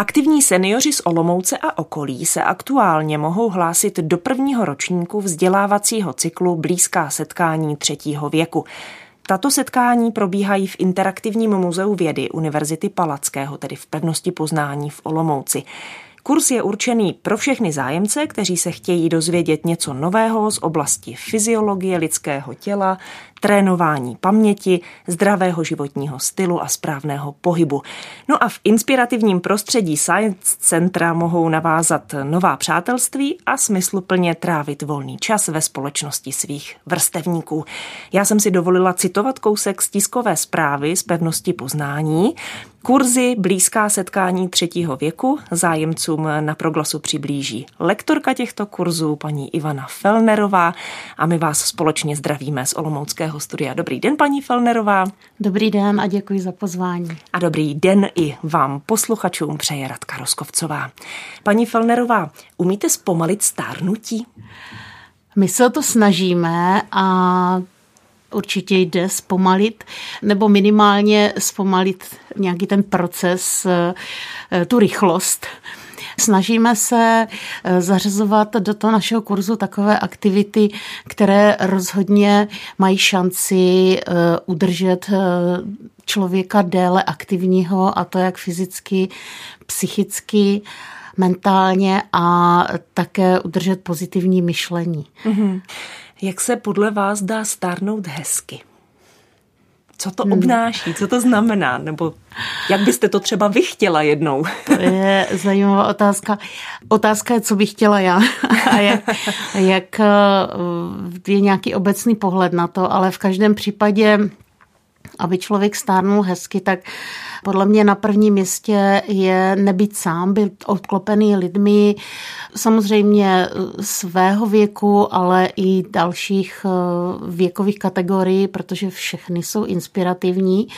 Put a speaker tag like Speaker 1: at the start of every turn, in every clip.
Speaker 1: Aktivní seniori z Olomouce a okolí se aktuálně mohou hlásit do prvního ročníku vzdělávacího cyklu Blízká setkání třetího věku. Tato setkání probíhají v Interaktivním muzeu vědy Univerzity Palackého, tedy v pevnosti poznání v Olomouci. Kurs je určený pro všechny zájemce, kteří se chtějí dozvědět něco nového z oblasti fyziologie lidského těla, trénování paměti, zdravého životního stylu a správného pohybu. No a v inspirativním prostředí Science Centra mohou navázat nová přátelství a smysluplně trávit volný čas ve společnosti svých vrstevníků. Já jsem si dovolila citovat kousek z tiskové zprávy z pevnosti poznání. Kurzy Blízká setkání třetího věku zájemcům na proglasu přiblíží lektorka těchto kurzů, paní Ivana Felnerová a my vás společně zdravíme z Olomouckého Českého studia. Dobrý den, paní Felnerová.
Speaker 2: Dobrý den a děkuji za pozvání.
Speaker 1: A dobrý den i vám, posluchačům, přeje Radka Roskovcová. Paní Felnerová, umíte zpomalit stárnutí?
Speaker 2: My se o to snažíme a určitě jde zpomalit, nebo minimálně zpomalit nějaký ten proces, eh, tu rychlost. Snažíme se eh, zařazovat do toho našeho kurzu takové aktivity, které rozhodně mají šanci eh, udržet eh, člověka déle aktivního, a to jak fyzicky, psychicky, mentálně a také udržet pozitivní myšlení. Mm-hmm.
Speaker 1: Jak se podle vás dá stárnout hezky? Co to hmm. obnáší, co to znamená, nebo jak byste to třeba vy chtěla jednou?
Speaker 2: To je zajímavá otázka. Otázka je, co bych chtěla já a jak, jak eh, je nějaký obecný pohled na to, ale v každém případě aby člověk stárnul hezky, tak podle mě na prvním místě je nebýt sám, být obklopený lidmi, samozřejmě svého věku, ale i dalších eh, věkových kategorií, protože všechny jsou inspirativní.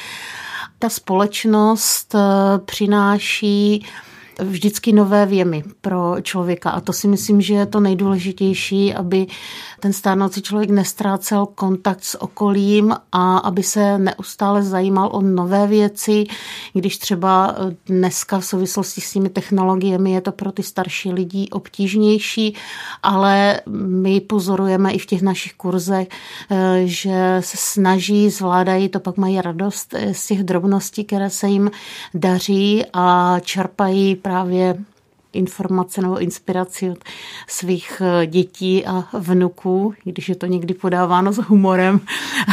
Speaker 2: Ta společnost eh, přináší vždycky nové věmy pro člověka. A to si myslím, že je to nejdůležitější, aby ten stárnoucí člověk nestrácel kontakt s okolím a aby se neustále zajímal o nové věci, když třeba dneska v souvislosti s těmi technologiemi je to pro ty starší lidi obtížnější, ale my pozorujeme i v těch našich kurzech, že se snaží, zvládají, to pak mají radost z těch drobností, které se jim daří a čerpají právě informace nebo inspiraci od svých eh, dětí a vnuků, když je to někdy podáváno s humorem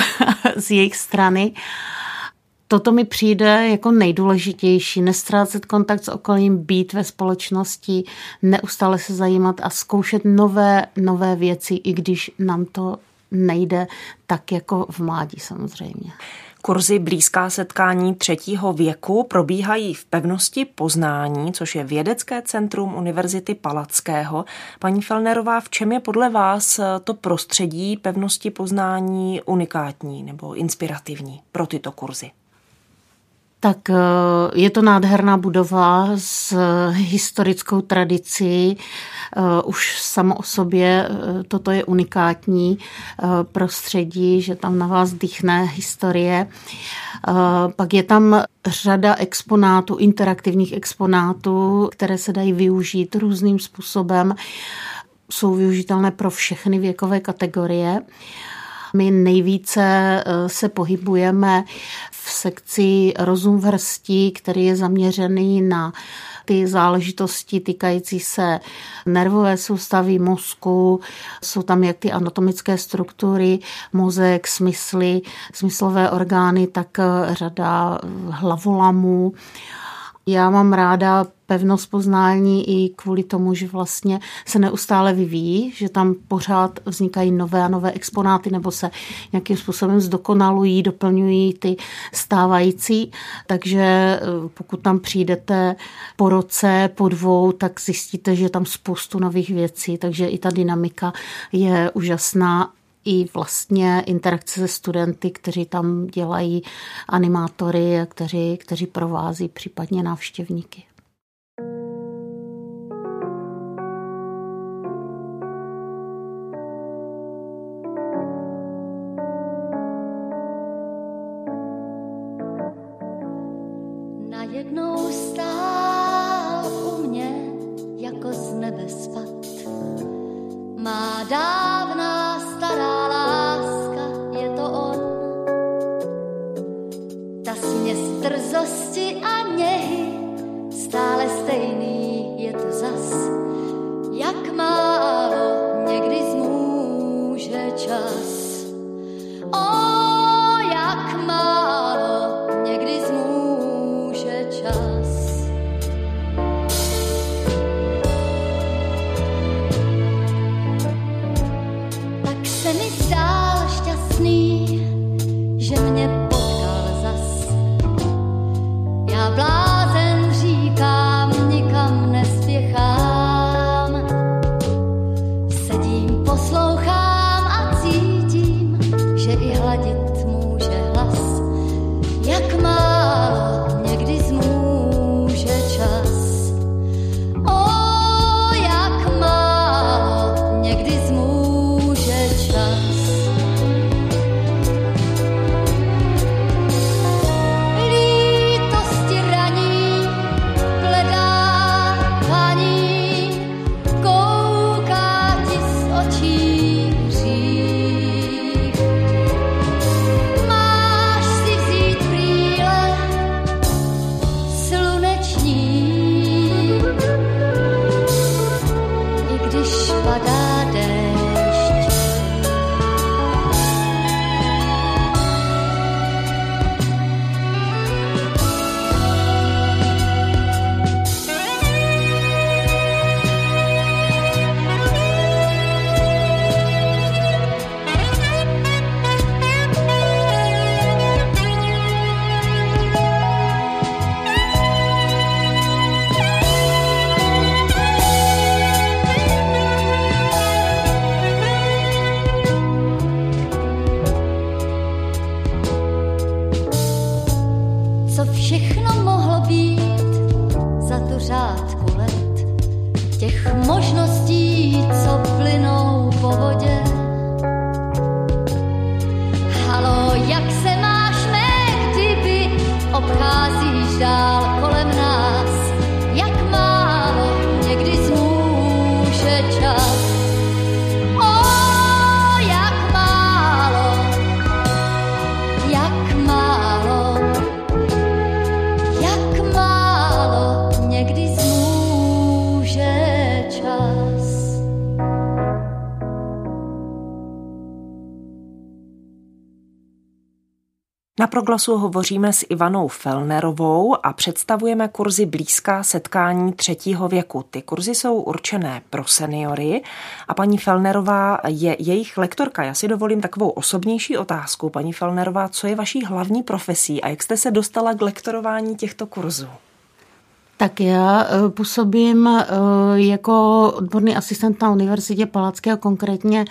Speaker 2: z jejich strany. Toto mi přijde jako nejdůležitější, nestrácet kontakt s okolím, být ve společnosti, neustále se zajímat a zkoušet nové, nové věci, i když nám to nejde tak jako v mládí samozřejmě.
Speaker 1: Kurzy Blízká setkání třetího věku probíhají v pevnosti Poznání, což je vědecké centrum Univerzity Palackého. Paní Felnerová, v čem je podle vás to prostředí pevnosti Poznání unikátní nebo inspirativní pro tyto kurzy?
Speaker 2: Tak eh, je to nádherná budova s historickou tradicí. Eh, už samo o sobě eh, toto je unikátní prostředí, že tam na vás dýchne historie. Pak je tam řada exponátů, interaktivních exponátů, které se dají využít různým způsobem. Jsou využitelné pro všechny věkové kategorie. My nejvíce eh, se pohybujeme v sekci rozum vrstí, který je zaměřený na ty záležitosti týkající se nervové soustavy mozku, jsou tam jak ty anatomické struktury, mozek, smysly, smyslové orgány, tak eh, řada hlavolamů. Já mám ráda pevnost poznání i kvůli tomu, že vlastně se neustále vyvíjí, že tam pořád vznikají nové a nové exponáty nebo se nějakým způsobem zdokonalují, doplňují ty stávající. Takže eh, pokud tam přijdete po roce, po dvou, tak zjistíte, že je tam spoustu nových věcí, takže i ta dynamika je úžasná i vlastně interakce se studenty, kteří tam dělají animátory, kteří, kteří provází případně návštěvníky.
Speaker 3: Najednou stál u mě jako z nebe spad. Má dál
Speaker 1: proglasu hovoříme s Ivanou Felnerovou a představujeme kurzy Blízká setkání třetího věku. Ty kurzy jsou určené pro seniory a paní Felnerová je jejich lektorka. Já si dovolím takovou osobnější otázku. Paní Felnerová, co je vaší hlavní profesí a jak jste se dostala k lektorování těchto kurzů?
Speaker 2: Tak já eh, působím eh, jako odborný asistent na Univerzitě Palackého, konkrétně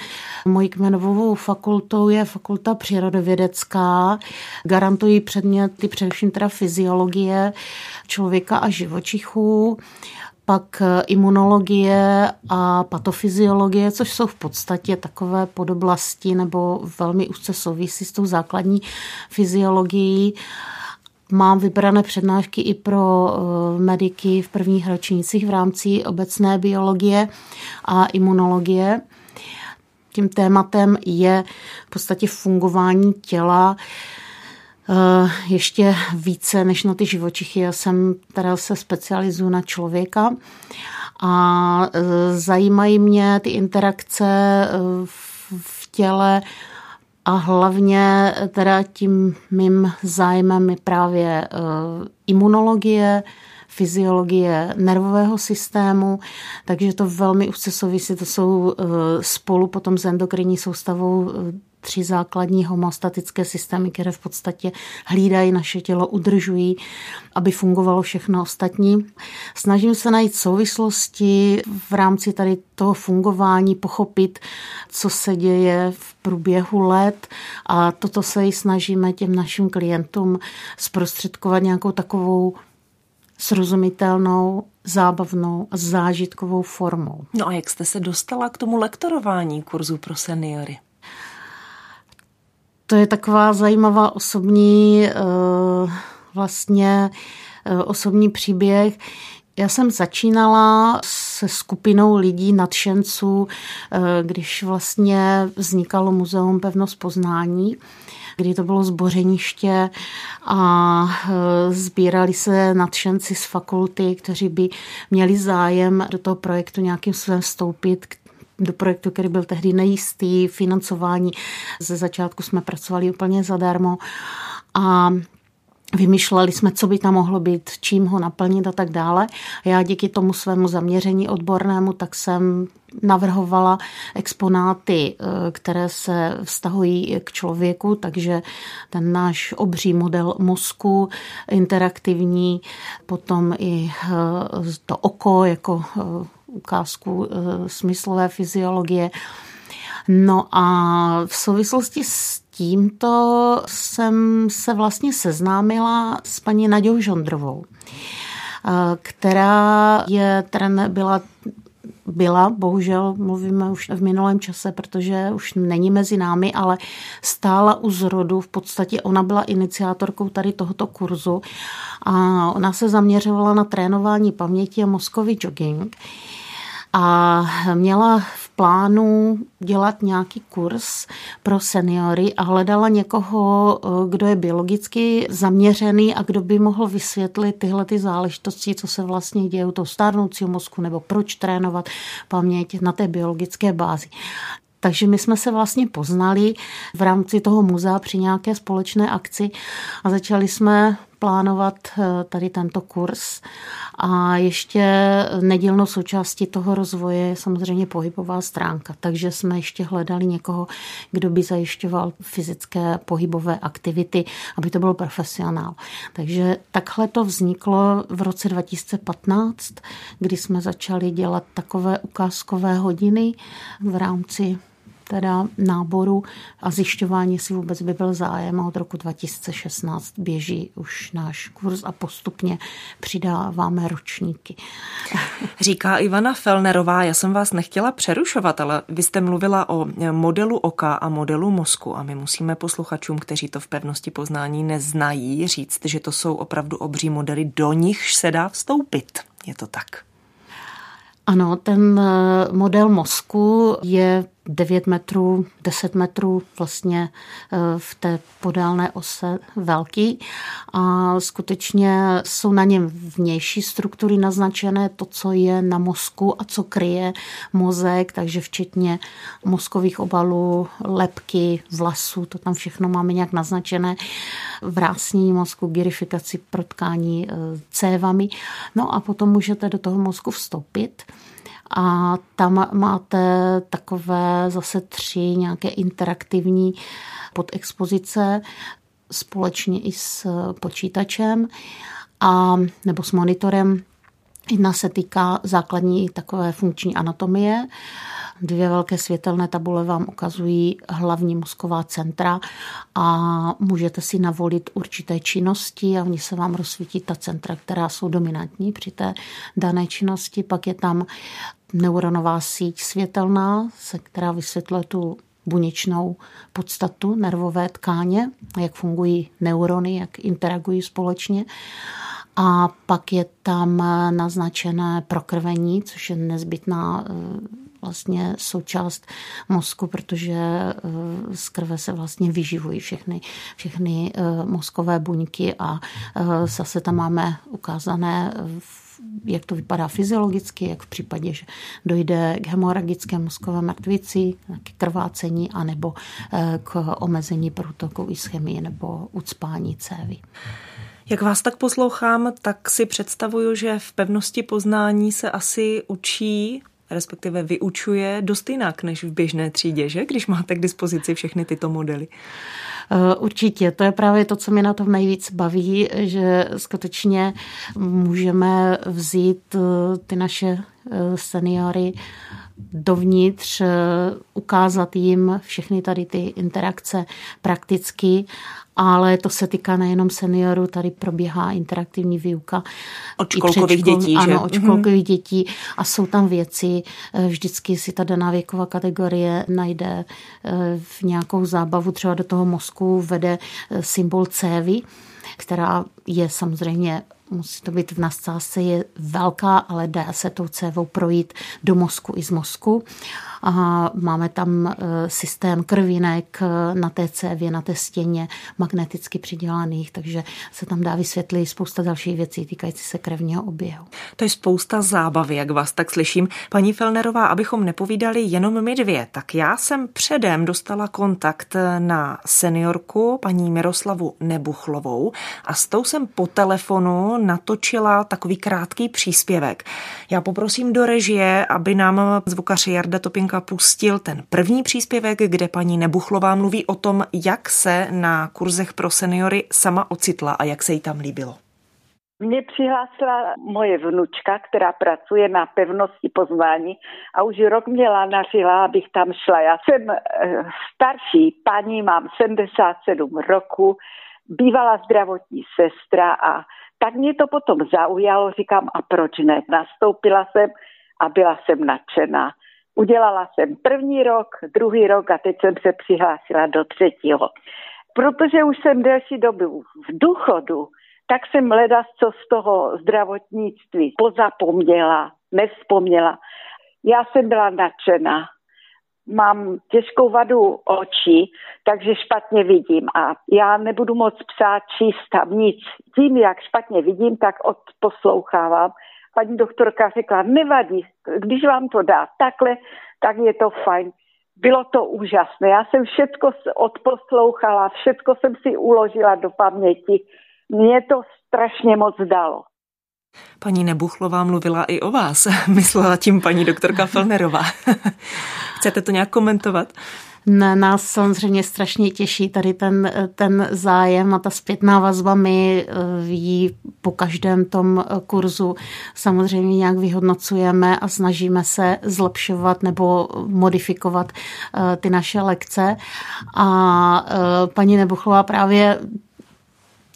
Speaker 2: mojí kmenovou fakultou je fakulta přírodovědecká. Garantují předměty především teda fyziologie člověka a živočichů pak eh, imunologie a patofyziologie, což jsou v podstatě takové podoblasti nebo velmi úzce souvisí s tou základní fyziologií. Mám vybrané přednášky i pro mediky v prvních ročnících v rámci obecné biologie a imunologie. Tím tématem je v podstatě fungování těla ještě více než na ty živočichy. Já jsem teda se specializuju na člověka a zajímají mě ty interakce v těle a hlavně teda tím mým zájmem je právě imunologie, fyziologie nervového systému, takže to velmi úzce souvisí, to jsou spolu potom s endokrinní soustavou tři základní homostatické systémy, které v podstatě hlídají naše tělo, udržují, aby fungovalo všechno ostatní. Snažím se najít souvislosti v rámci tady toho fungování, pochopit, co se děje v průběhu let a toto se i snažíme těm našim klientům zprostředkovat nějakou takovou srozumitelnou, zábavnou a zážitkovou formou.
Speaker 1: No a jak jste se dostala k tomu lektorování kurzu pro seniory?
Speaker 2: To je taková zajímavá osobní vlastně osobní příběh. Já jsem začínala se skupinou lidí, nadšenců, eh, když vlastně vznikalo Muzeum pevnost poznání kdy to bylo zbořeniště a eh, sbírali se nadšenci z fakulty, kteří by měli zájem do toho projektu nějakým způsobem vstoupit, do projektu, který byl tehdy nejistý, financování. Ze začátku jsme pracovali úplně zadarmo a Vymýšleli jsme, co by tam mohlo být, čím ho naplnit a tak dále. Já díky tomu svému zaměření odbornému, tak jsem navrhovala exponáty, eh, které se vztahují k člověku, takže ten náš obří model mozku, interaktivní, potom i eh, to oko jako eh, ukázku smyslové fyziologie. No a v souvislosti s tímto jsem se vlastně seznámila s paní Nadějou Žondrovou, eh, která je, teda byla byla, bohužel mluvíme už v minulém čase, protože už není mezi námi, ale stála u zrodu. V podstatě ona byla iniciátorkou tady tohoto kurzu a ona se zaměřovala na trénování paměti a mozkový jogging a měla v plánu dělat nějaký kurz pro seniory a hledala někoho, kdo je biologicky zaměřený a kdo by mohl vysvětlit tyhle ty záležitosti, co se vlastně děje u toho stárnoucího mozku nebo proč trénovat paměť na té biologické bázi. Takže my jsme se vlastně poznali v rámci toho muzea při nějaké společné akci a začali jsme plánovat eh, tady tento kurz. A ještě nedílnou součástí toho rozvoje je samozřejmě pohybová stránka. Takže jsme ještě hledali někoho, kdo by zajišťoval fyzické pohybové aktivity, aby to bylo profesionál. Takže takhle to vzniklo v roce 2015, kdy jsme začali dělat takové ukázkové hodiny v rámci teda náboru a zjišťování, jestli vůbec by byl zájem. A od roku 2016 běží už náš kurz a postupně přidáváme ročníky.
Speaker 1: Říká Ivana Felnerová, já jsem vás nechtěla přerušovat, ale vy jste mluvila o modelu oka a modelu mozku a my musíme posluchačům, kteří to v pevnosti poznání neznají, říct, že to jsou opravdu obří modely, do nichž se dá vstoupit. Je to tak?
Speaker 2: Ano, ten eh, model mozku je 9 metrů, 10 metrů vlastně eh, v té podélné ose velký a skutečně jsou na něm vnější struktury naznačené, to, co je na mozku a co kryje mozek, takže včetně mozkových obalů, lepky, vlasů, to tam všechno máme nějak naznačené, vrásnění mozku, girifikaci protkání eh, cévami. No a potom můžete do toho mozku vstoupit a tam máte takové zase tři nějaké interaktivní podexpozice společně i s počítačem a, nebo s monitorem. Jedna se týká základní takové funkční anatomie, Dvě velké světelné tabule vám ukazují hlavní mozková centra a můžete si navolit určité činnosti a v ní se vám rozsvítí ta centra, která jsou dominantní při té dané činnosti. Pak je tam neuronová síť světelná, se která vysvětluje tu buněčnou podstatu nervové tkáně, jak fungují neurony, jak interagují společně. A pak je tam naznačené prokrvení, což je nezbytná vlastně součást mozku, protože eh, z krve se vlastně vyživují všechny, všechny eh, mozkové buňky a eh, zase tam máme ukázané jak to vypadá fyziologicky, jak v případě, že dojde k hemoragické mozkové mrtvici, k krvácení, anebo k omezení průtoku ischemie nebo ucpání cévy.
Speaker 1: Jak vás tak poslouchám, tak si představuju, že v pevnosti poznání se asi učí respektive vyučuje dost jinak než v běžné třídě, že? Když máte k dispozici všechny tyto modely.
Speaker 2: Eh, určitě, to je právě to, co mě na tom nejvíc baví, že skutečně můžeme vzít eh, ty naše eh, seniory dovnitř, ukázat jim všechny tady ty interakce prakticky ale to se týká nejenom seniorů, tady probíhá interaktivní výuka.
Speaker 1: Od školkových dětí,
Speaker 2: Ano, že? od mhm. školkových mm-hmm. dětí a jsou tam věci, eh, vždycky si ta daná věková kategorie najde eh, v nějakou zábavu, třeba do toho mozku vede eh, symbol cévy, která je samozřejmě musí to být v nasázce, je velká, ale dá se tou cévou projít do mozku i z mozku. A máme tam e, systém krvinek e, na té cévě, na té stěně, magneticky přidělaných, takže se tam dá vysvětlit spousta dalších věcí týkající se krevního oběhu.
Speaker 1: To je spousta zábavy, jak vás tak slyším. Paní Felnerová, abychom nepovídali jenom my dvě, tak já jsem předem dostala kontakt na seniorku paní Miroslavu Nebuchlovou a s tou jsem po telefonu natočila takový krátký příspěvek. Já poprosím do režie, aby nám zvukař Jarda Topinka pustil ten první příspěvek, kde paní Nebuchlová mluví o tom, jak se na kurzech pro seniory sama ocitla a jak se jí tam líbilo.
Speaker 4: Mě přihlásila moje vnučka, která pracuje na pevnosti pozvání a už rok mě lanařila, abych tam šla. Já jsem eh, starší paní, mám 77 roku, bývala zdravotní sestra a tak mě to potom zaujalo, říkám, a proč ne? Nastoupila jsem a byla jsem nadšená. Udělala jsem první rok, druhý rok a teď jsem se přihlásila do třetího. Protože už jsem delší dobu v důchodu, tak jsem leda co z toho zdravotnictví pozapomněla, nevzpomněla. Já jsem byla nadšená. Mám těžkou vadu očí, takže špatně vidím a já nebudu moc psát, číst tam nic. Tím, jak špatně vidím, tak odposlouchávám. Paní doktorka řekla, nevadí, když vám to dá takhle, tak je to fajn. Bylo to úžasné. Já jsem všechno odposlouchala, všechno jsem si uložila do paměti mě to strašně moc dalo.
Speaker 1: Paní Nebuchlová mluvila i o vás, myslela tím paní doktorka Felnerová. Chcete to nějak komentovat?
Speaker 2: Na nás samozřejmě strašně těší tady ten, ten zájem a ta zpětná vazba. My eh, ji po každém tom kurzu samozřejmě nějak vyhodnocujeme a snažíme se zlepšovat nebo modifikovat eh, ty naše lekce. A eh, paní Nebuchlová právě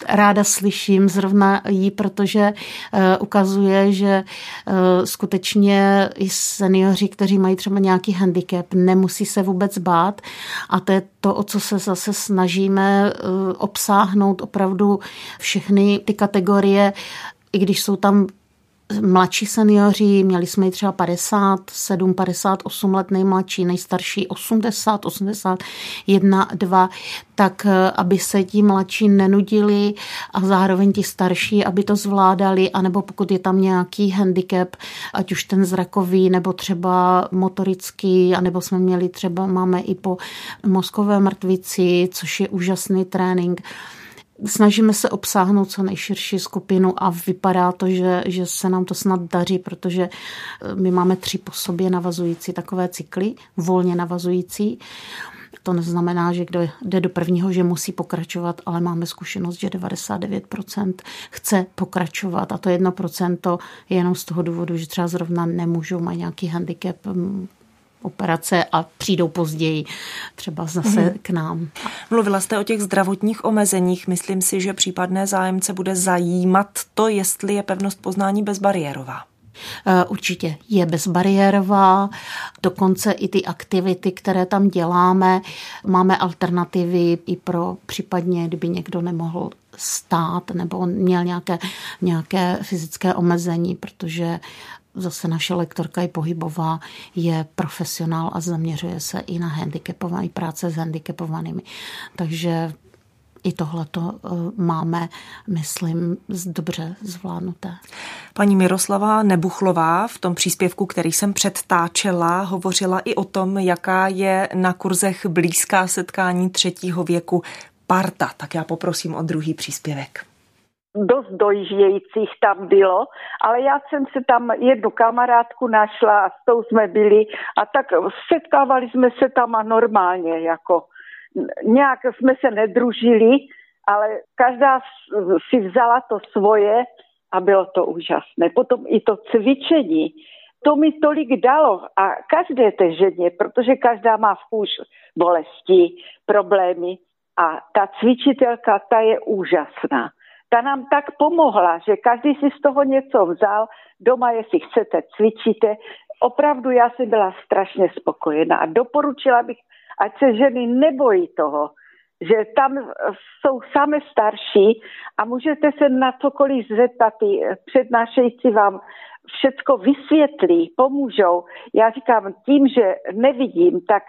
Speaker 2: ráda slyším zrovna jí, protože eh, ukazuje, že eh, skutečně i seniori, kteří mají třeba nějaký handicap, nemusí se vůbec bát. A to je to, o co se zase snažíme eh, obsáhnout opravdu všechny ty kategorie, i když jsou tam mladší seniori, měli jsme ji třeba 57, 58 let nejmladší, nejstarší 80, 81, 2, tak eh, aby se ti mladší nenudili a zároveň ti starší, aby to zvládali, anebo pokud je tam nějaký handicap, ať už ten zrakový, nebo třeba motorický, anebo jsme měli třeba, máme i po mozkové mrtvici, což je úžasný trénink snažíme se obsáhnout co nejširší skupinu a vypadá to, že, že se nám to snad daří, protože eh, my máme tři po sobě navazující takové cykly, volně navazující. To neznamená, že kdo jde do prvního, že musí pokračovat, ale máme zkušenost, že 99% chce pokračovat a to 1% je jenom z toho důvodu, že třeba zrovna nemůžou, mají nějaký handicap, operace a přijdou později třeba zase hmm. k nám.
Speaker 1: Mluvila jste o těch zdravotních omezeních. Myslím si, že případné zájemce bude zajímat to, jestli je pevnost poznání bezbariérová.
Speaker 2: Eh, určitě je bezbariérová, dokonce i ty aktivity, které tam děláme, máme alternativy i pro případně, kdyby někdo nemohl stát nebo měl nějaké, nějaké fyzické omezení, protože zase naše lektorka i pohybová je profesionál a zaměřuje se i na handicapovaný, práce s handicapovanými. Takže i tohle to eh, máme, myslím, dobře zvládnuté.
Speaker 1: Paní Miroslava Nebuchlová v tom příspěvku, který jsem předtáčela, hovořila i o tom, jaká je na kurzech blízká setkání třetího věku parta. Tak já poprosím o druhý příspěvek
Speaker 4: dost dojíždějících tam bylo, ale já jsem se tam jednu kamarádku našla a s tou jsme byli a tak setkávali jsme se tam a normálně jako nějak jsme se nedružili, ale každá si vzala to svoje a bylo to úžasné. Potom i to cvičení, to mi tolik dalo a každé té ženě, protože každá má vkus bolesti, problémy a ta cvičitelka, ta je úžasná ta nám tak pomohla, že každý si z toho něco vzal, doma, jestli chcete, cvičíte. Opravdu já jsem byla strašně spokojená a doporučila bych, ať se ženy nebojí toho, že tam jsou samé starší a můžete se na cokoliv zeptat. Přednášející vám všecko vysvětlí, pomůžou. Já říkám, tím, že nevidím, tak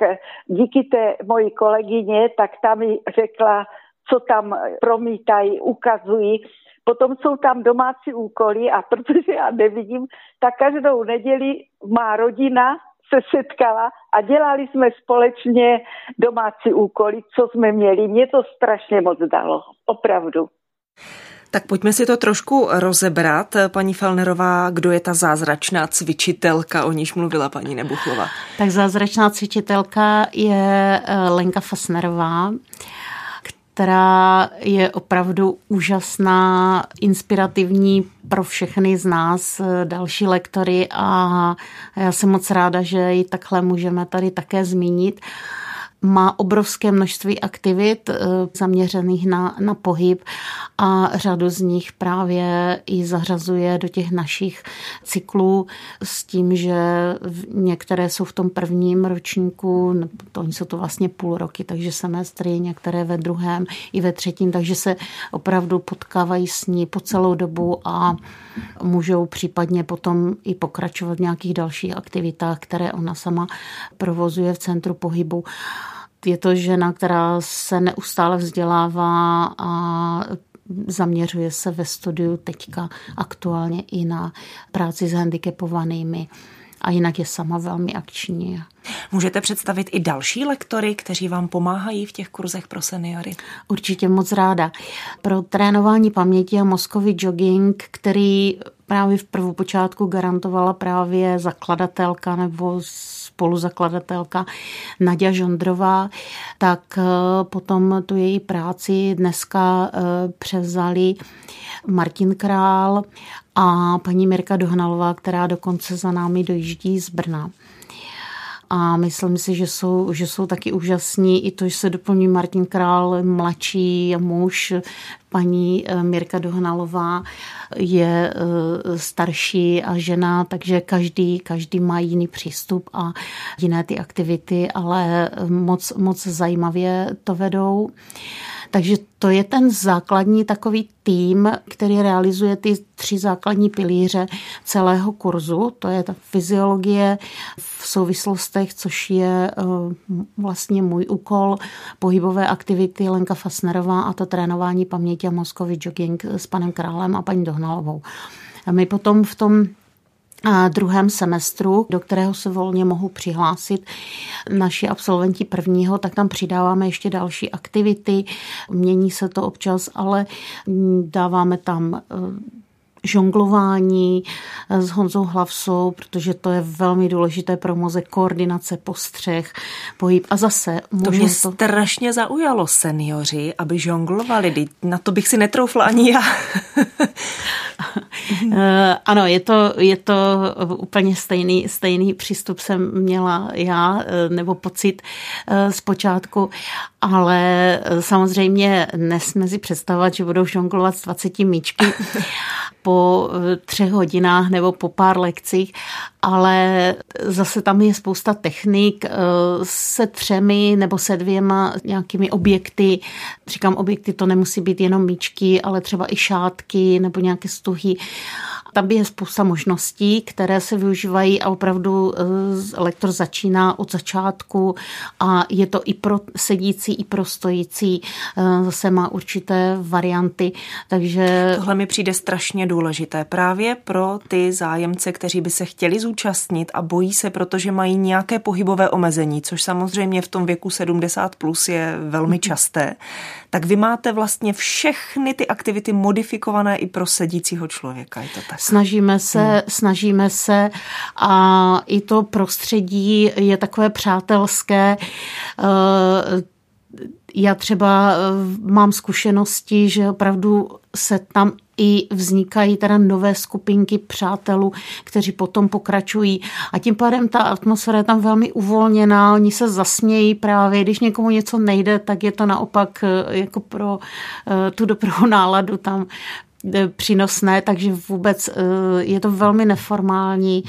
Speaker 4: díky té mojí kolegyně, tak tam mi řekla, co tam promítají, ukazují. Potom jsou tam domácí úkoly a protože já nevidím, tak každou neděli má rodina se setkala a dělali jsme společně domácí úkoly, co jsme měli. Mě to strašně moc dalo, opravdu.
Speaker 1: Tak pojďme si to trošku rozebrat. Paní Felnerová, kdo je ta zázračná cvičitelka, o níž mluvila paní Nebuchlova?
Speaker 2: Tak zázračná cvičitelka je eh, Lenka Fasnerová která je opravdu úžasná, inspirativní pro všechny z nás, eh, další lektory. A já jsem moc ráda, že ji takhle můžeme tady také zmínit má obrovské množství aktivit eh, zaměřených na, na pohyb a řadu z nich právě i zařazuje do těch našich cyklů s tím, že některé jsou v tom prvním ročníku, to oni jsou to vlastně půl roky, takže semestry, některé ve druhém i ve třetím, takže se opravdu potkávají s ní po celou dobu a můžou případně potom i pokračovat v nějakých dalších aktivitách, které ona sama provozuje v centru pohybu je to žena, která se neustále vzdělává a zaměřuje se ve studiu teďka aktuálně i na práci s handicapovanými a jinak je sama velmi akční.
Speaker 1: Můžete představit i další lektory, kteří vám pomáhají v těch kurzech pro seniory?
Speaker 2: Určitě moc ráda. Pro trénování paměti a mozkový jogging, který právě v prvopočátku garantovala právě zakladatelka nebo spoluzakladatelka Nadia Žondrová, tak eh, potom tu její práci dneska eh, převzali Martin Král a paní Mirka Dohnalová, která dokonce za námi dojíždí z Brna a myslím si, že jsou, že jsou taky úžasní. I to, že se doplní Martin Král, mladší muž, paní eh, Mirka Dohnalová je eh, starší a žena, takže každý, každý má jiný přístup a jiné ty aktivity, ale moc, moc zajímavě to vedou. Takže to je ten základní takový tým, který realizuje ty tři základní pilíře celého kurzu. To je ta fyziologie v souvislostech, což je eh, vlastně můj úkol, pohybové aktivity Lenka Fasnerová a to trénování paměti a mozkový jogging s panem Králem a paní Dohnalovou. A my potom v tom druhém semestru, do kterého se volně mohou přihlásit naši absolventi prvního, tak tam přidáváme ještě další aktivity. Mění se to občas, ale dáváme tam eh, žonglování eh, s Honzou Hlavsou, protože to je velmi důležité pro mozek, koordinace, postřeh, pohyb. A zase...
Speaker 1: To mě to... strašně zaujalo seniori, aby žonglovali. Na to bych si netroufla ani já.
Speaker 2: Eh, ano, je to, je to úplně stejný, stejný přístup jsem měla já, eh, nebo pocit zpočátku, ale samozřejmě nesmí si představovat, že budou žonglovat s 20 míčky po eh, třech hodinách nebo po pár lekcích, ale zase tam je spousta technik eh, se třemi nebo se dvěma nějakými objekty. Říkám objekty, to nemusí být jenom míčky, ale třeba i šátky nebo nějaké stuhy tam je spousta možností, které se využívají a opravdu eh, lektor začíná od začátku a je to i pro sedící, i pro stojící. Eh, zase má určité varianty, takže...
Speaker 1: Tohle mi přijde strašně důležité právě pro ty zájemce, kteří by se chtěli zúčastnit a bojí se, protože mají nějaké pohybové omezení, což samozřejmě v tom věku 70 plus je velmi časté. Tak vy máte vlastně všechny ty aktivity modifikované i pro sedícího člověka. Je to tak?
Speaker 2: Snažíme se, hmm. snažíme se a i to prostředí je takové přátelské. Eh, já třeba eh, mám zkušenosti, že opravdu se tam i vznikají teda nové skupinky přátelů, kteří potom pokračují a tím pádem ta atmosféra je tam velmi uvolněná, oni se zasmějí právě, když někomu něco nejde, tak je to naopak eh, jako pro tu dobrou náladu tam přínosné, takže vůbec e, je to velmi neformální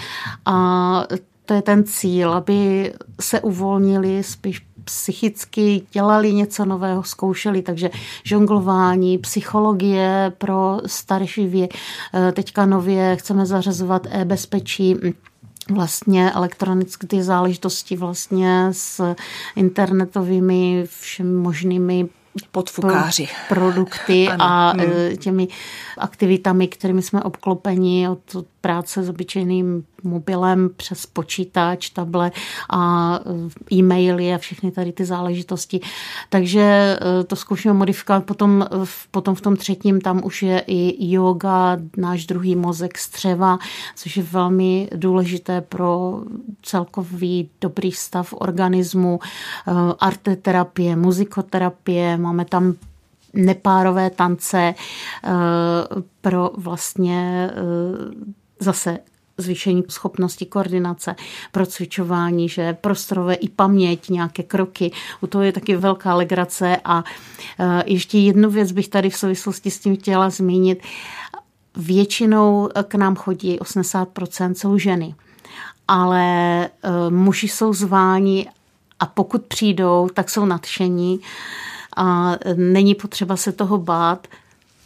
Speaker 2: a to je ten cíl, aby se uvolnili spíš psychicky dělali něco nového, zkoušeli, takže žonglování, psychologie pro starší věk. Eh, teďka nově chceme zařazovat e-bezpečí, vlastně elektronické ty záležitosti vlastně s internetovými všemi možnými
Speaker 1: podfukáři.
Speaker 2: produkty ano. a hmm. těmi aktivitami, kterými jsme obklopeni od práce s obyčejným mobilem přes počítač, tablet a e, e-maily a všechny tady ty záležitosti. Takže e, to zkoušíme modifikovat. Potom, potom v tom třetím tam už je i yoga, náš druhý mozek střeva, což je velmi důležité pro celkový dobrý stav organismu, e, arteterapie, muzikoterapie, máme tam nepárové tance pro vlastně zase zvýšení schopnosti koordinace, procvičování, že prostorové i paměť, nějaké kroky. U toho je taky velká legrace a e, ještě jednu věc bych tady v souvislosti s tím chtěla zmínit. Většinou k nám chodí 80% jsou ženy, ale e, muži jsou zváni a pokud přijdou, tak jsou nadšení a není potřeba se toho bát,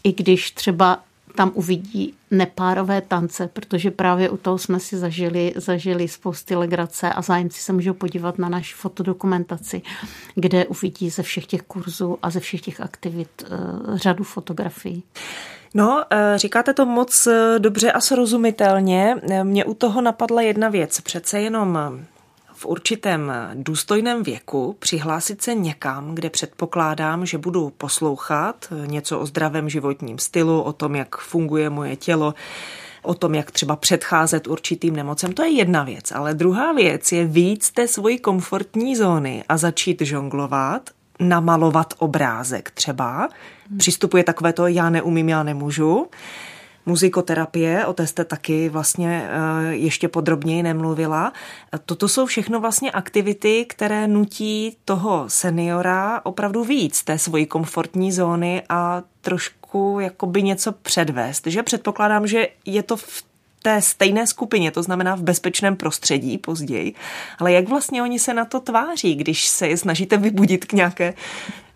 Speaker 2: i když třeba tam uvidí nepárové tance, protože právě u toho jsme si zažili, zažili spousty legrace a zájemci se můžou podívat na naši fotodokumentaci, kde uvidí ze všech těch kurzů a ze všech těch aktivit uh, řadu fotografií.
Speaker 1: No, eh, říkáte to moc eh, dobře a srozumitelně. Mě u toho napadla jedna věc. Přece jenom v určitém důstojném věku přihlásit se někam, kde předpokládám, že budu poslouchat něco o zdravém životním stylu, o tom, jak funguje moje tělo, o tom, jak třeba předcházet určitým nemocem, to je jedna věc. Ale druhá věc je víc té svojí komfortní zóny a začít žonglovat, namalovat obrázek třeba. Přistupuje takové to, já neumím, já nemůžu muzikoterapie, o té jste taky vlastně eh, ještě podrobněji nemluvila. Toto jsou všechno vlastně aktivity, které nutí toho seniora opravdu víc té svojí komfortní zóny a trošku jakoby něco předvést. Že předpokládám, že je to v té stejné skupině, to znamená v bezpečném prostředí později. Ale jak vlastně oni se na to tváří, když se je snažíte vybudit k nějaké,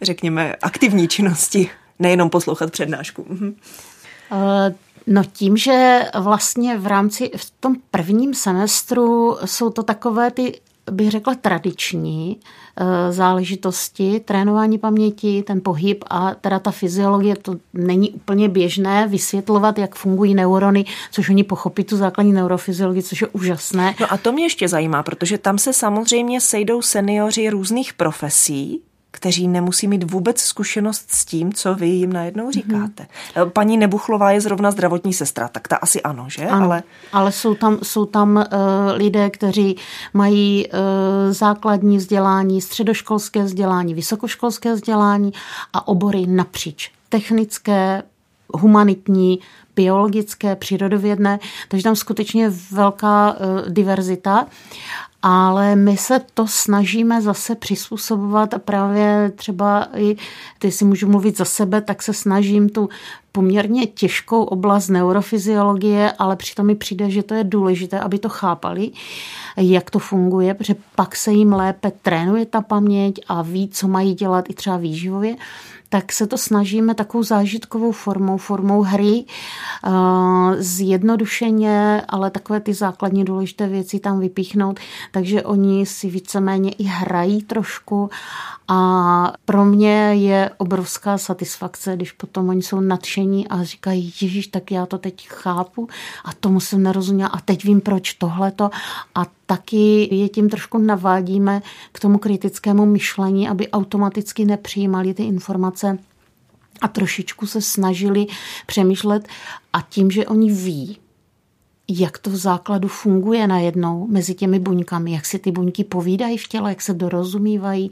Speaker 1: řekněme, aktivní činnosti, nejenom poslouchat přednášku?
Speaker 2: Uh, No tím, že vlastně v rámci, v tom prvním semestru jsou to takové ty bych řekla tradiční eh, záležitosti, trénování paměti, ten pohyb a teda ta fyziologie, to není úplně běžné vysvětlovat, jak fungují neurony, což oni pochopí tu základní neurofyziologii, což je úžasné.
Speaker 1: No a to mě ještě zajímá, protože tam se samozřejmě sejdou seniori různých profesí, kteří nemusí mít vůbec zkušenost s tím, co vy jim najednou mhm. říkáte. Mm-hmm. Paní Nebuchlová je zrovna zdravotní sestra, tak ta asi ano, že?
Speaker 2: Ano, ale ale jsou tam, jsou tam uh, lidé, kteří mají uh, základní vzdělání, středoškolské vzdělání, vysokoškolské vzdělání a obory napříč. Technické, humanitní, biologické, přírodovědné, takže tam skutečně velká uh, diverzita ale my se to snažíme zase přizpůsobovat a právě třeba i, ty si můžu mluvit za sebe, tak se snažím tu poměrně těžkou oblast neurofyziologie, ale přitom mi přijde, že to je důležité, aby to chápali, jak to funguje, protože pak se jim lépe trénuje ta paměť a ví, co mají dělat i třeba výživově tak se to snažíme takovou zážitkovou formou, formou hry, eh, zjednodušeně, ale takové ty základní důležité věci tam vypíchnout, takže oni si víceméně i hrají trošku a pro mě je obrovská satisfakce, když potom oni jsou nadšení a říkají, Ježíš, tak já to teď chápu a tomu jsem nerozuměla a teď vím, proč tohleto. A taky je tím trošku navádíme k tomu kritickému myšlení, aby automaticky nepřijímali ty informace a trošičku se snažili přemýšlet a tím, že oni ví, jak to v základu funguje najednou mezi těmi buňkami, jak si ty buňky povídají v těle, jak se dorozumívají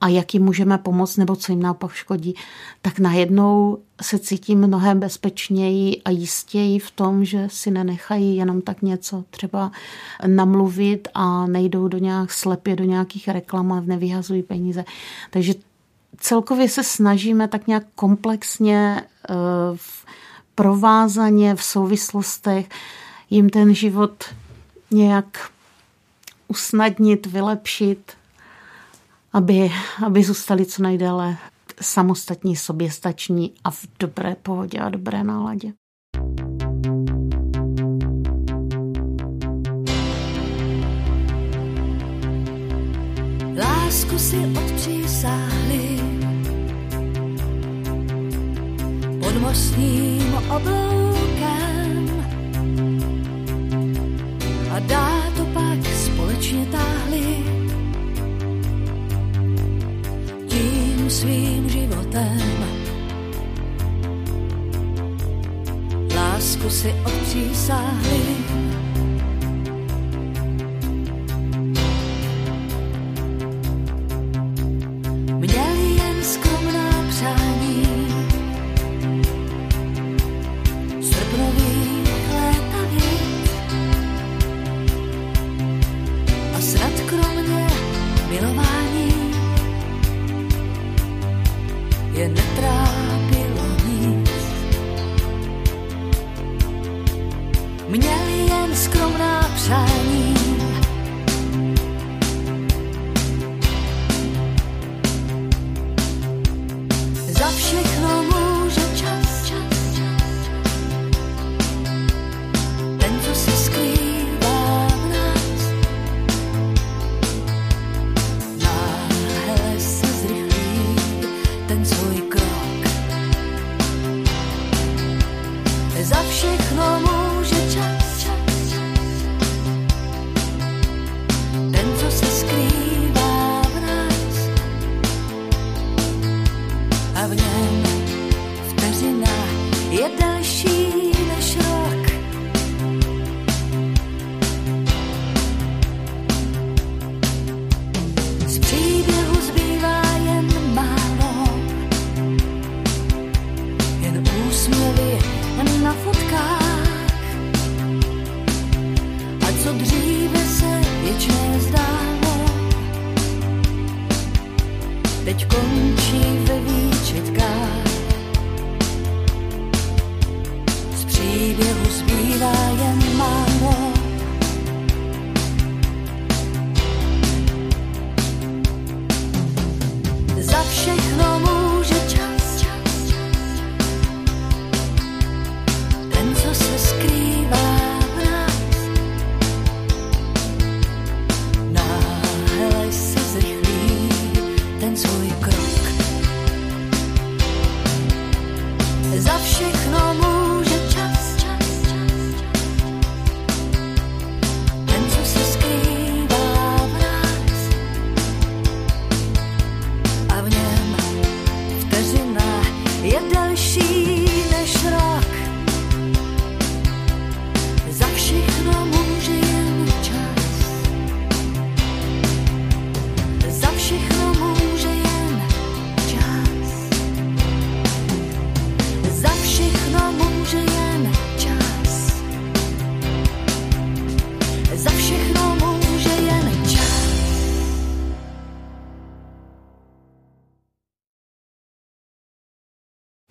Speaker 2: a jak jim můžeme pomoct nebo co jim naopak škodí, tak najednou se cítím mnohem bezpečněji a jistěji v tom, že si nenechají jenom tak něco třeba namluvit a nejdou do nějak slepě do nějakých reklam a nevyhazují peníze. Takže celkově se snažíme tak nějak komplexně eh, v provázaně v souvislostech jim ten život nějak usnadnit, vylepšit aby, aby zůstali co nejdéle samostatní, soběstační a v dobré pohodě a dobré náladě.
Speaker 3: Lásku si odpřísáhli pod mostním obloukem a dá to pak společně táhli svým životem. Lásku si odpřísáhli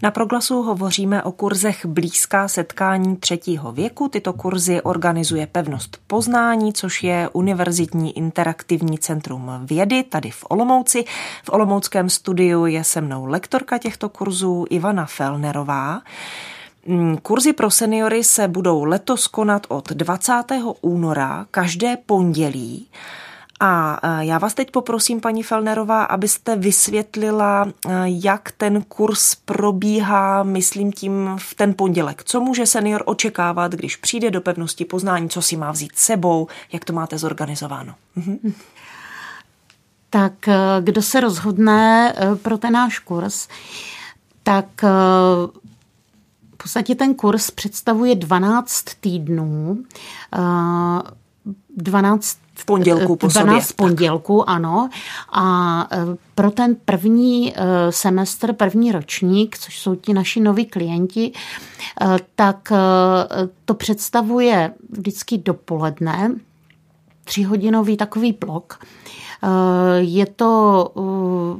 Speaker 1: Na proglasu hovoříme o kurzech Blízká setkání třetího věku. Tyto kurzy organizuje Pevnost Poznání, což je Univerzitní interaktivní centrum vědy tady v Olomouci. V Olomouckém studiu je se mnou lektorka těchto kurzů Ivana Felnerová. Mm, kurzy pro seniory se budou letos konat od 20. února každé pondělí. A e, já vás teď poprosím, paní Felnerová, abyste vysvětlila, e, jak ten kurz probíhá, myslím tím v ten pondělek. Co může senior očekávat, když přijde do pevnosti poznání, co si má vzít sebou, jak to máte zorganizováno? Mhm.
Speaker 2: Tak e, kdo se rozhodne pro ten náš kurz, tak v podstatě ten kurz představuje 12 týdnů. 12
Speaker 1: v pondělku po
Speaker 2: 12 sobě. pondělku, ano. A e, pro ten první e, semestr, první ročník, což jsou ti naši noví klienti, e, tak to představuje vždycky dopoledne, tříhodinový takový blok. Je to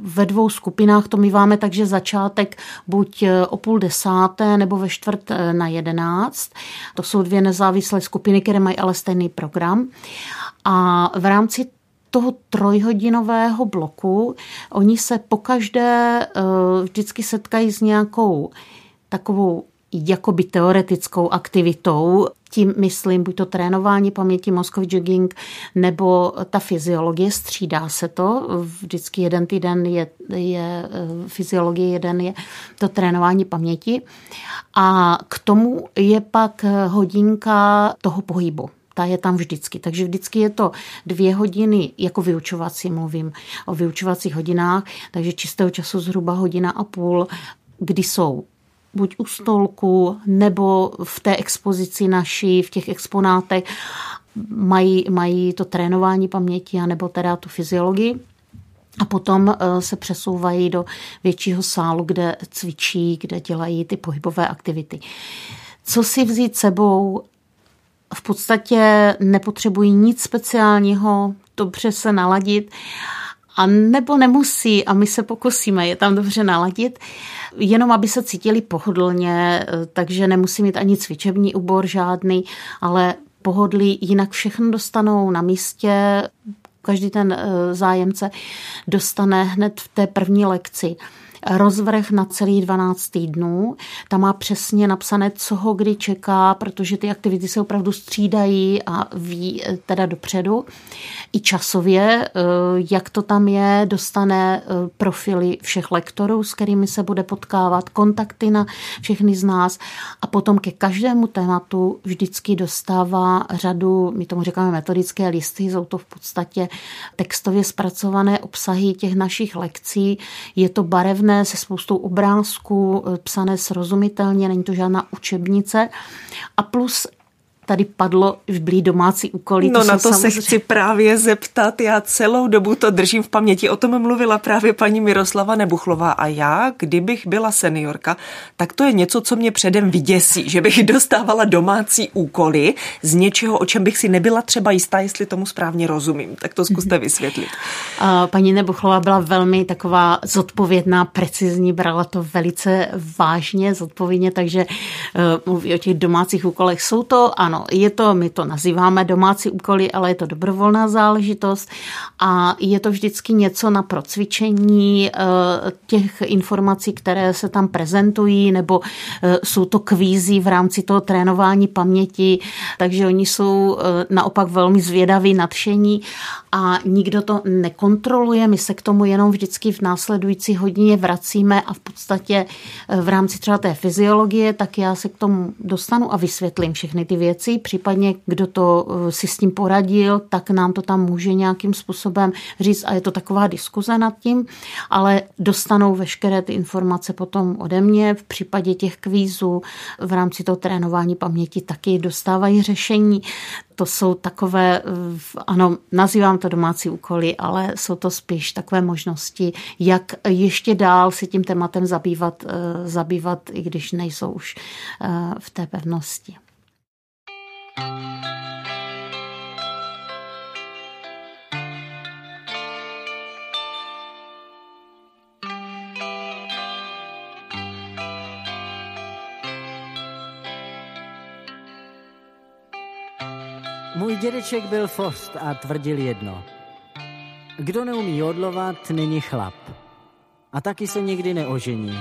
Speaker 2: ve dvou skupinách, to my máme takže začátek buď o půl desáté nebo ve čtvrt na jedenáct. To jsou dvě nezávislé skupiny, které mají ale stejný program. A v rámci toho trojhodinového bloku oni se pokaždé vždycky setkají s nějakou takovou jakoby teoretickou aktivitou, tím myslím buď to trénování paměti, mozkový jogging, nebo ta fyziologie, střídá se to. Vždycky jeden týden je, je eh, fyziologie, jeden je to trénování paměti. A k tomu je pak hodinka toho pohybu ta je tam vždycky. Takže vždycky je to dvě hodiny, jako vyučovací mluvím o vyučovacích hodinách, takže čistého času zhruba hodina a půl, kdy jsou buď u stolku nebo v té expozici naší, v těch exponátech, mají, mají to trénování paměti nebo teda tu fyziologii. A potom eh, se přesouvají do většího sálu, kde cvičí, kde dělají ty pohybové aktivity. Co si vzít sebou? V podstatě nepotřebují nic speciálního, dobře se naladit a nebo nemusí a my se pokusíme je tam dobře naladit, jenom aby se cítili pohodlně, takže nemusí mít ani cvičební úbor žádný, ale pohodlí, jinak všechno dostanou na místě, každý ten eh, zájemce dostane hned v té první lekci rozvrh na celý 12 týdnů. Tam má přesně napsané, co ho kdy čeká, protože ty aktivity se opravdu střídají a ví eh, teda dopředu. I časově, eh, jak to tam je, dostane eh, profily všech lektorů, s kterými se bude potkávat, kontakty na všechny z nás a potom ke každému tématu vždycky dostává řadu, my tomu říkáme metodické listy, jsou to v podstatě textově zpracované obsahy těch našich lekcí. Je to barevné se spoustou obrázků, eh, psané srozumitelně, není to žádná učebnice. A plus tady padlo v blí domácí úkoly.
Speaker 1: No to na to samozřejmě... se chci právě zeptat. Já celou dobu to držím v paměti. O tom mluvila právě paní Miroslava Nebuchlová. A já, kdybych byla seniorka, tak to je něco, co mě předem vyděsí, že bych dostávala domácí úkoly z něčeho, o čem bych si nebyla třeba jistá, jestli tomu správně rozumím. Tak to zkuste mhm. vysvětlit.
Speaker 2: Paní Nebuchlová byla velmi taková zodpovědná, precizní, brala to velice vážně, zodpovědně, takže uh, mluví o těch domácích úkolech. Jsou to, ano, ano, je to, my to nazýváme domácí úkoly, ale je to dobrovolná záležitost a je to vždycky něco na procvičení eh, těch informací, které se tam prezentují, nebo eh, jsou to kvízy v rámci toho trénování paměti, takže oni jsou eh, naopak velmi zvědaví, nadšení a nikdo to nekontroluje. My se k tomu jenom vždycky v následující hodině vracíme a v podstatě v rámci třeba té fyziologie, tak já se k tomu dostanu a vysvětlím všechny ty věci případně kdo to eh, si s tím poradil, tak nám to tam může nějakým způsobem říct a je to taková diskuze nad tím, ale dostanou veškeré ty informace potom ode mě. V případě těch kvízů v rámci toho trénování paměti taky dostávají řešení. To jsou takové, eh, ano, nazývám to domácí úkoly, ale jsou to spíš takové možnosti, jak ještě dál si tím tématem zabývat, eh, zabývat i když nejsou už v té pevnosti.
Speaker 5: Dědeček byl Fost a tvrdil jedno. Kdo neumí jodlovat, není chlap. A taky se nikdy neožení.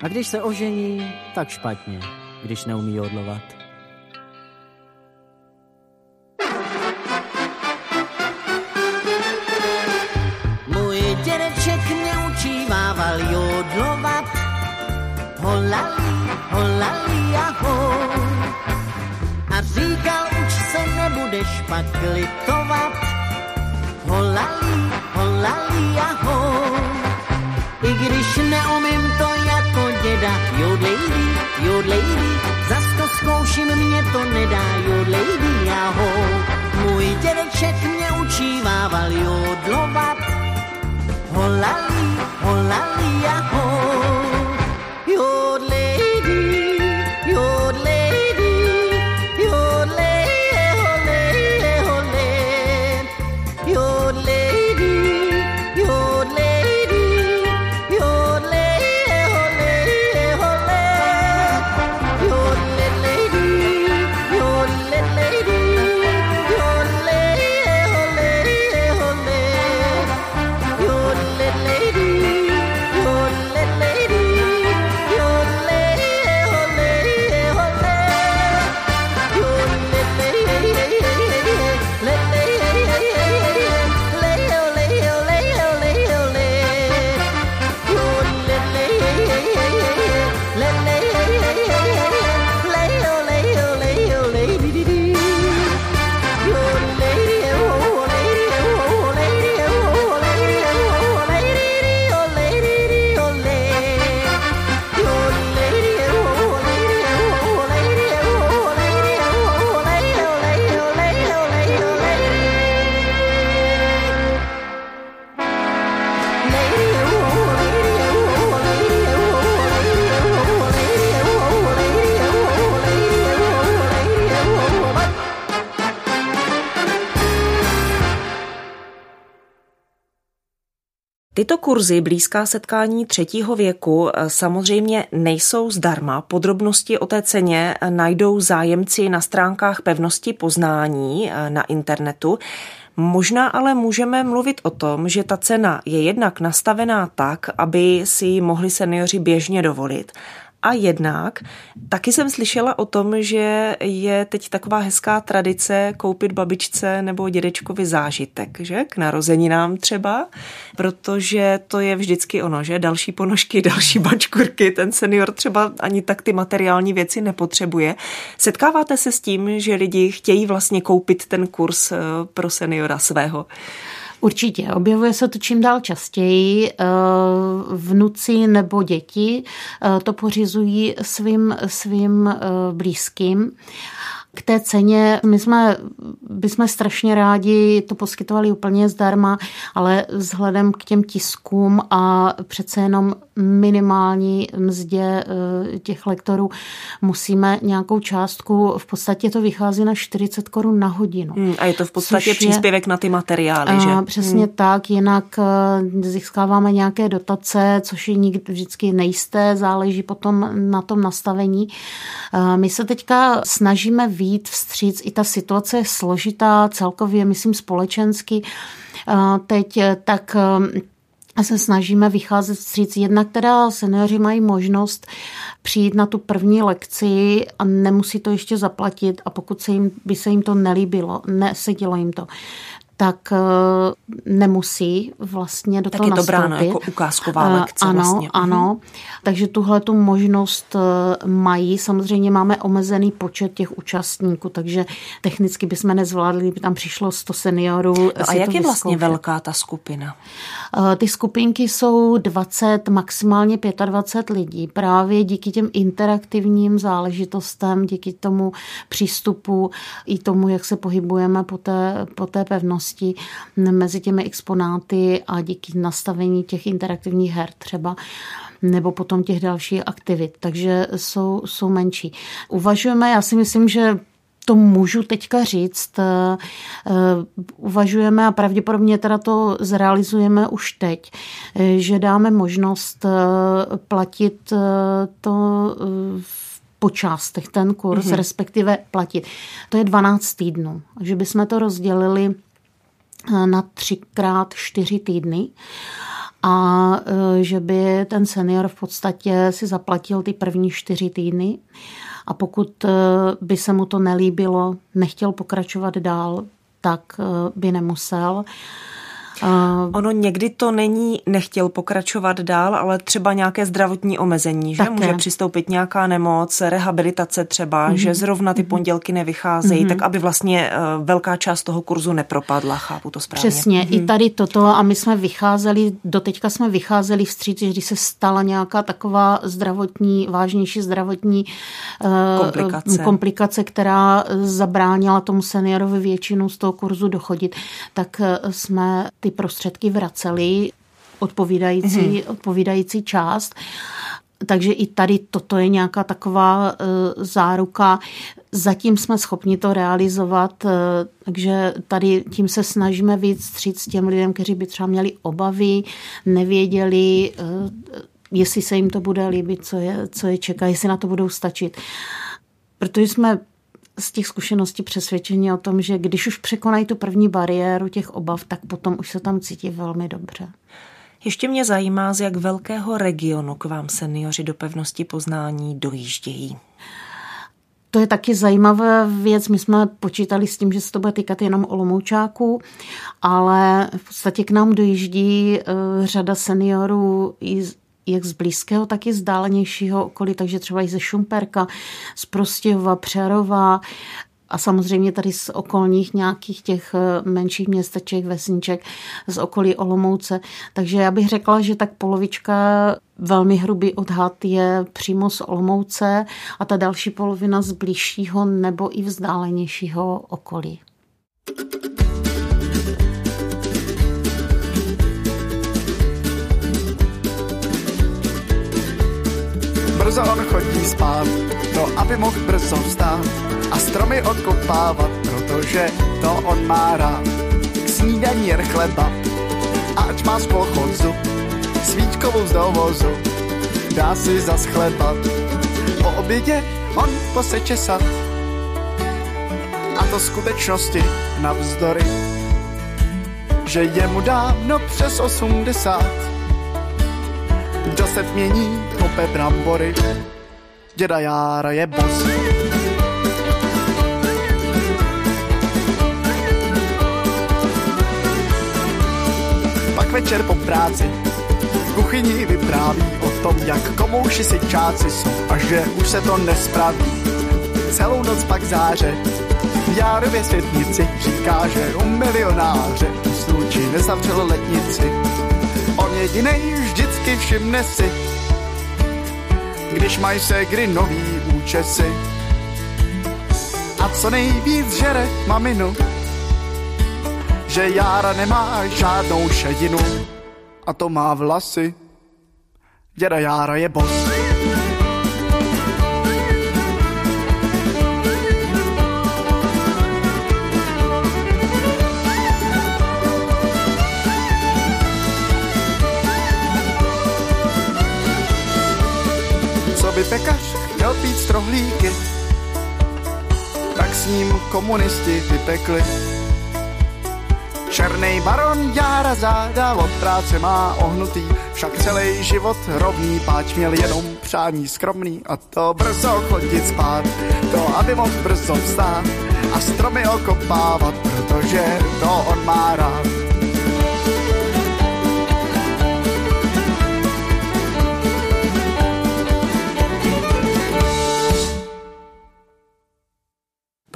Speaker 5: A když se ožení, tak špatně, když neumí jodlovat. Se nebudeš pak litovat, holali, holali ahoj. I když neumím to jako děda, jodlejdy, jodlejdy, zas to zkouším, mě to nedá, jodlejdy ahoj. Můj dědeček mě učívával jodlovat, holali, holali ahoj.
Speaker 1: Tyto kurzy blízká setkání třetího věku eh, samozřejmě nejsou zdarma. Podrobnosti o té ceně eh, najdou zájemci na stránkách pevnosti poznání eh, na internetu. Možná ale můžeme mluvit o tom, že ta cena je jednak nastavená tak, aby si ji mohli seniori běžně dovolit a jednak taky jsem slyšela o tom, že je teď taková hezká tradice koupit babičce nebo dědečkovi zážitek, že? K narozeninám třeba, protože to je vždycky ono, že? Další ponožky, další bačkurky, ten senior třeba ani tak ty materiální věci nepotřebuje. Setkáváte se s tím, že lidi chtějí vlastně koupit ten kurz eh, pro seniora svého?
Speaker 2: Určitě, objevuje se to čím dál častěji. Eh, vnuci nebo děti eh, to pořizují svým, svým eh, blízkým. K té ceně my jsme, bychom strašně rádi to poskytovali úplně zdarma, ale vzhledem k těm tiskům a přece jenom minimální mzdě eh, těch lektorů musíme nějakou částku, v podstatě to vychází na 40 korun na hodinu.
Speaker 1: Hmm, a je to v podstatě příspěvek je, na ty materiály, že?
Speaker 2: Přesně hmm. tak, jinak eh, získáváme nějaké dotace, což je nikdy vždycky nejisté, záleží potom na tom nastavení. Eh, my se teďka snažíme výjít vstříc, i ta situace je složitá celkově, myslím společensky. Teď tak a se snažíme vycházet vstříc. Jednak teda seniori mají možnost přijít na tu první lekci a nemusí to ještě zaplatit a pokud se jim, by se jim to nelíbilo, nesedělo jim to, tak eh, nemusí vlastně do
Speaker 1: tak
Speaker 2: toho
Speaker 1: je to bráno jako ukázková eh, lekce
Speaker 2: Ano,
Speaker 1: vlastně.
Speaker 2: ano. Takže tuhle tu možnost eh, mají. Samozřejmě máme omezený počet těch účastníků, takže technicky bychom nezvládli, kdyby tam přišlo 100 seniorů. No
Speaker 1: a jak je vlastně velká ta skupina?
Speaker 2: Ty skupinky jsou 20, maximálně 25 lidí. Právě díky těm interaktivním záležitostem, díky tomu přístupu i tomu, jak se pohybujeme po té, po té pevnosti mezi těmi exponáty a díky nastavení těch interaktivních her třeba nebo potom těch dalších aktivit, takže jsou, jsou menší. Uvažujeme, já si myslím, že to můžu teďka říct. Eh, eh, uvažujeme a pravděpodobně teda to zrealizujeme už teď, eh, že dáme možnost platit to po částech ten kurz, mm-hmm. respektive platit. To je 12 týdnů. Že bychom to rozdělili na třikrát čtyři týdny a e, že by ten senior v podstatě si zaplatil ty první čtyři týdny a pokud e, by se mu to nelíbilo, nechtěl pokračovat dál, tak e, by nemusel.
Speaker 1: Ono někdy to není, nechtěl pokračovat dál, ale třeba nějaké zdravotní omezení, že? Také. Může přistoupit nějaká nemoc, rehabilitace třeba, mm-hmm. že zrovna ty mhm. pondělky nevycházejí, mm-hmm. tak aby vlastně uh, velká část toho kurzu nepropadla, chápu to správně.
Speaker 2: Přesně, mm-hmm. i tady toto a my jsme vycházeli, doteďka jsme vycházeli vstříc, když se stala nějaká taková zdravotní, vážnější zdravotní uh, komplikace. komplikace, která zabránila tomu seniorovi většinu z toho kurzu dochodit, tak jsme ty ty prostředky vraceli odpovídající, mm-hmm. odpovídající část. Takže i tady toto je nějaká taková uh, záruka. Zatím jsme schopni to realizovat, uh, takže tady tím se snažíme víc stříct těm lidem, kteří by třeba měli obavy, nevěděli, uh, jestli se jim to bude líbit, co je, co je čeká, jestli na to budou stačit. Protože jsme z těch zkušeností přesvědčení o tom, že když už překonají tu první bariéru těch obav, tak potom už se tam cítí velmi dobře.
Speaker 1: Ještě mě zajímá, z jak velkého regionu k vám seniori do pevnosti poznání dojíždějí.
Speaker 2: To je taky zajímavá věc. My jsme počítali s tím, že se to bude týkat jenom Olomoučáků, ale v podstatě k nám dojíždí eh, řada seniorů i jak z blízkého, tak i z dálenějšího okolí, takže třeba i ze Šumperka, z Prostějova, Přerova, a samozřejmě tady z okolních nějakých těch eh, menších městeček, vesniček, z okolí Olomouce. Takže já bych řekla, že tak polovička velmi hrubý odhad je přímo z Olomouce a ta další polovina z blížšího nebo i vzdálenějšího okolí.
Speaker 6: brzo pozor, chodí spát, no aby mohl brzo vstát a stromy odkopávat, protože to on má rád. K snídaní jen chleba, ať má z svíčkovou z dovozu, dá si za chleba. Po obědě on poseče sad, a to skutečnosti navzdory, že je mu dávno přes 80 Josef mění kope brambory, děda Jára je bos. Pak večer po práci v kuchyni vypráví o tom, jak komouši si čáci jsou a že už se to nespraví. Celou noc pak záře Járově světnici říká, že u milionáře sluči nezavřel letnici. On jedinej vždy vždycky všimne si, když mají se kdy nový účesy. A co nejvíc žere maminu, že Jára nemá žádnou šedinu a to má vlasy. Děda Jára je bos. By pekař chtěl pít strohlíky, tak s ním komunisti vypekli. Černý baron Jára záda od práce má ohnutý, však celý život rovný, páč měl jenom přání skromný a to brzo chodit spát, to aby mohl brzo vstát a stromy okopávat, protože to on má rád.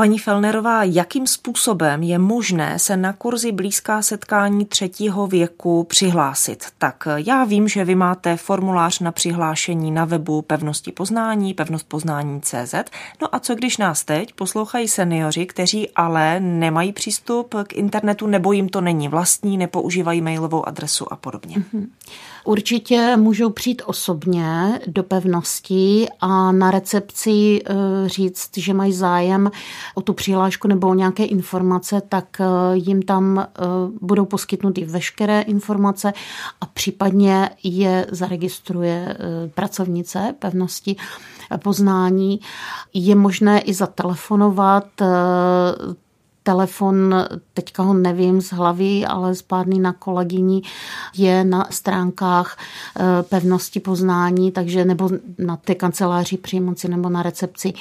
Speaker 1: Paní Felnerová, jakým způsobem je možné se na kurzy blízká setkání třetího věku přihlásit? Tak já vím, že vy máte formulář na přihlášení na webu Pevnosti poznání, pevnost poznání CZ. No a co když nás teď poslouchají seniori, kteří ale nemají přístup k internetu nebo jim to není vlastní, nepoužívají mailovou adresu a podobně? Mm-hmm.
Speaker 2: Určitě můžou přijít osobně do pevnosti a na recepci eh, říct, že mají zájem o tu přihlášku nebo o nějaké informace, tak eh, jim tam eh, budou poskytnuty veškeré informace a případně je zaregistruje pracovnice pevnosti poznání. Je možné i zatelefonovat telefon, teďka ho nevím z hlavy, ale spádný na kolegyni je na stránkách eh, pevnosti poznání, takže nebo na té kanceláři přímoci nebo na recepci,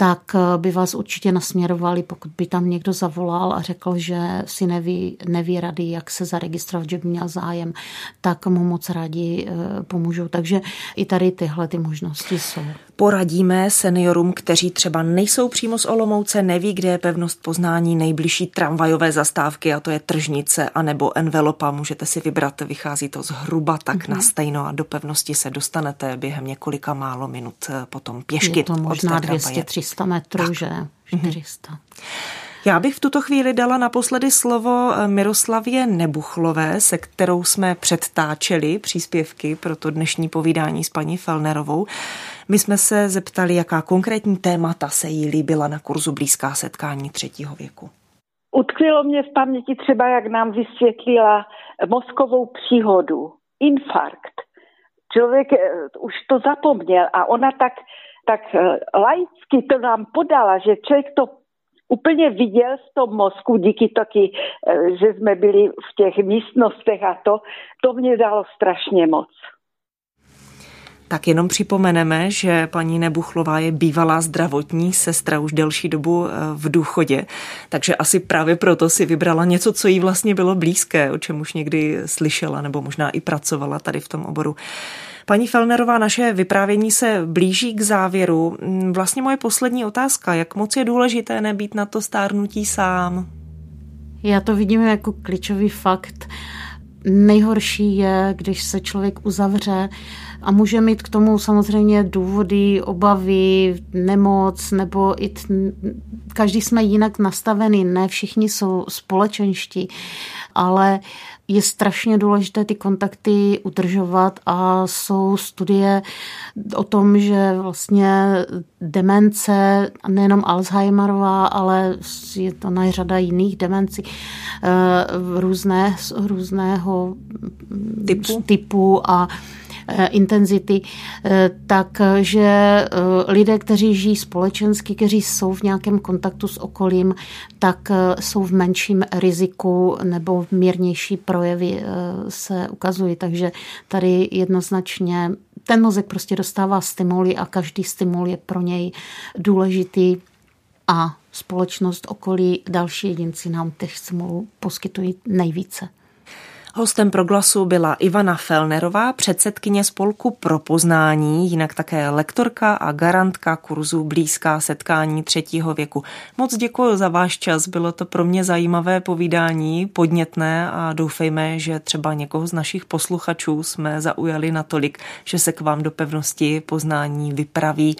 Speaker 2: tak eh, by vás určitě nasměrovali, pokud by tam někdo zavolal a řekl, že si neví, neví rady, jak se zaregistrovat, že by měl zájem, tak mu moc rádi eh, pomůžou. Takže i tady tyhle ty možnosti jsou.
Speaker 1: Poradíme seniorům, kteří třeba nejsou přímo z Olomouce, neví, kde je pevnost poznání nejbližší tramvajové zastávky, a to je Tržnice anebo Envelopa. Můžete si vybrat, vychází to zhruba tak mm-hmm. na stejno a do pevnosti se dostanete během několika málo minut eh, potom pěšky.
Speaker 2: Je to možná 200-300 metrů, tak. že? 400. Mm-hmm.
Speaker 1: Já bych v tuto chvíli dala naposledy slovo eh, Miroslavě Nebuchlové, se kterou jsme předtáčeli příspěvky pro to dnešní povídání s paní Felnerovou. My jsme se zeptali, jaká konkrétní témata se jí líbila na kurzu Blízká setkání třetího věku.
Speaker 4: Utkvělo mě v paměti třeba, jak nám vysvětlila mozkovou příhodu, infarkt. Člověk eh, už to zapomněl a ona tak, tak eh, laicky to nám podala, že člověk to úplně viděl z toho mozku díky taky, eh, že jsme byli v těch místnostech a to, to mě dalo strašně moc.
Speaker 1: Tak jenom připomeneme, že paní Nebuchlová je bývalá zdravotní sestra už delší dobu eh, v důchodě, takže asi právě proto si vybrala něco, co jí vlastně bylo blízké, o čem už někdy slyšela nebo možná i pracovala tady v tom oboru. Paní Felnerová, naše vyprávění se blíží k závěru. Mm, vlastně moje poslední otázka, jak moc je důležité nebýt na to stárnutí sám?
Speaker 2: Já to vidím jako klíčový fakt. Nejhorší je, když se člověk uzavře A může mít k tomu samozřejmě důvody, obavy, nemoc, nebo i t... každý jsme jinak nastavený, ne všichni jsou společenští, ale je strašně důležité ty kontakty udržovat a jsou studie o tom, že vlastně demence, nejenom Alzheimerová, ale je to řada jiných demencí eh, různé, různého
Speaker 1: typu,
Speaker 2: typu a intenzity, eh, takže eh, lidé, kteří žijí společensky, kteří jsou v nějakém kontaktu s okolím, tak jsou v menším riziku nebo v mírnější projevy se ukazují. Takže tady jednoznačně ten mozek prostě dostává stimuly a každý stimul je pro něj důležitý a společnost, okolí, další jedinci nám těch stimulů poskytují nejvíce.
Speaker 1: Hostem proglasu byla Ivana Felnerová, předsedkyně spolku pro poznání, jinak také lektorka a garantka kurzu Blízká setkání třetího věku. Moc děkuji za váš čas, bylo to pro mě zajímavé povídání, podnětné a doufejme, že třeba někoho z našich posluchačů jsme zaujali natolik, že se k vám do pevnosti poznání vypraví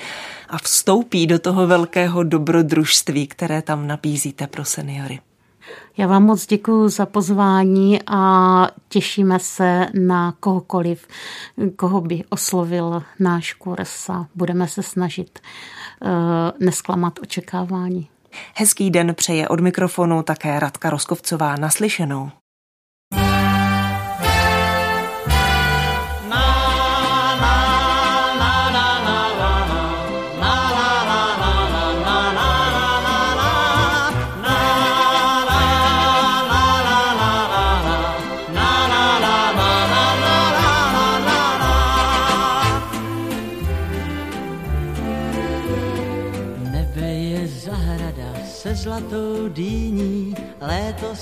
Speaker 1: a vstoupí do toho velkého dobrodružství, které tam nabízíte pro seniory.
Speaker 2: Já vám moc děkuji za pozvání a těšíme se na kohokoliv, koho by oslovil náš kurz a budeme se snažit uh, nesklamat očekávání.
Speaker 1: Hezký den přeje od mikrofonu také Radka Roskovcová naslyšenou.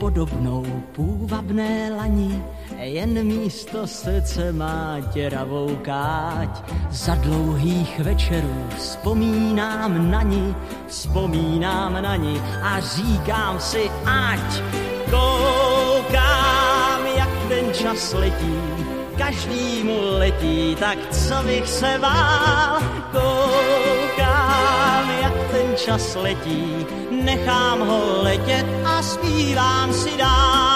Speaker 7: podobnou půvabné lani, jen místo srdce má děravou káť. Za dlouhých večerů vzpomínám na ní, vzpomínám na ní a říkám si, ať koukám, jak ten čas letí, každýmu letí, tak co bych se bál, koukám, čas letí, nechám ho letět a zpívám si dál.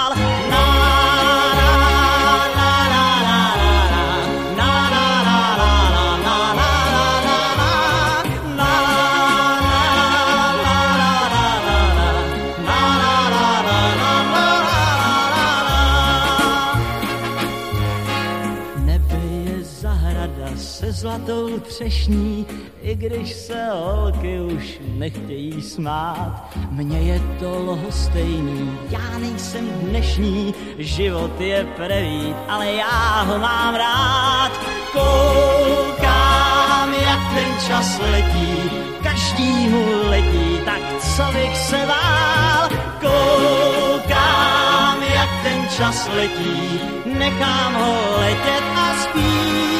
Speaker 7: Zlatou třešní, i když se holky už nechtějí smát. Mně je to lohostejný, já nejsem dnešní, život je prevít, ale já ho mám rád. Koukám, jak ten čas letí, každýmu letí, tak co bych se bál. Koukám, jak ten čas letí, nechám ho letět a spít.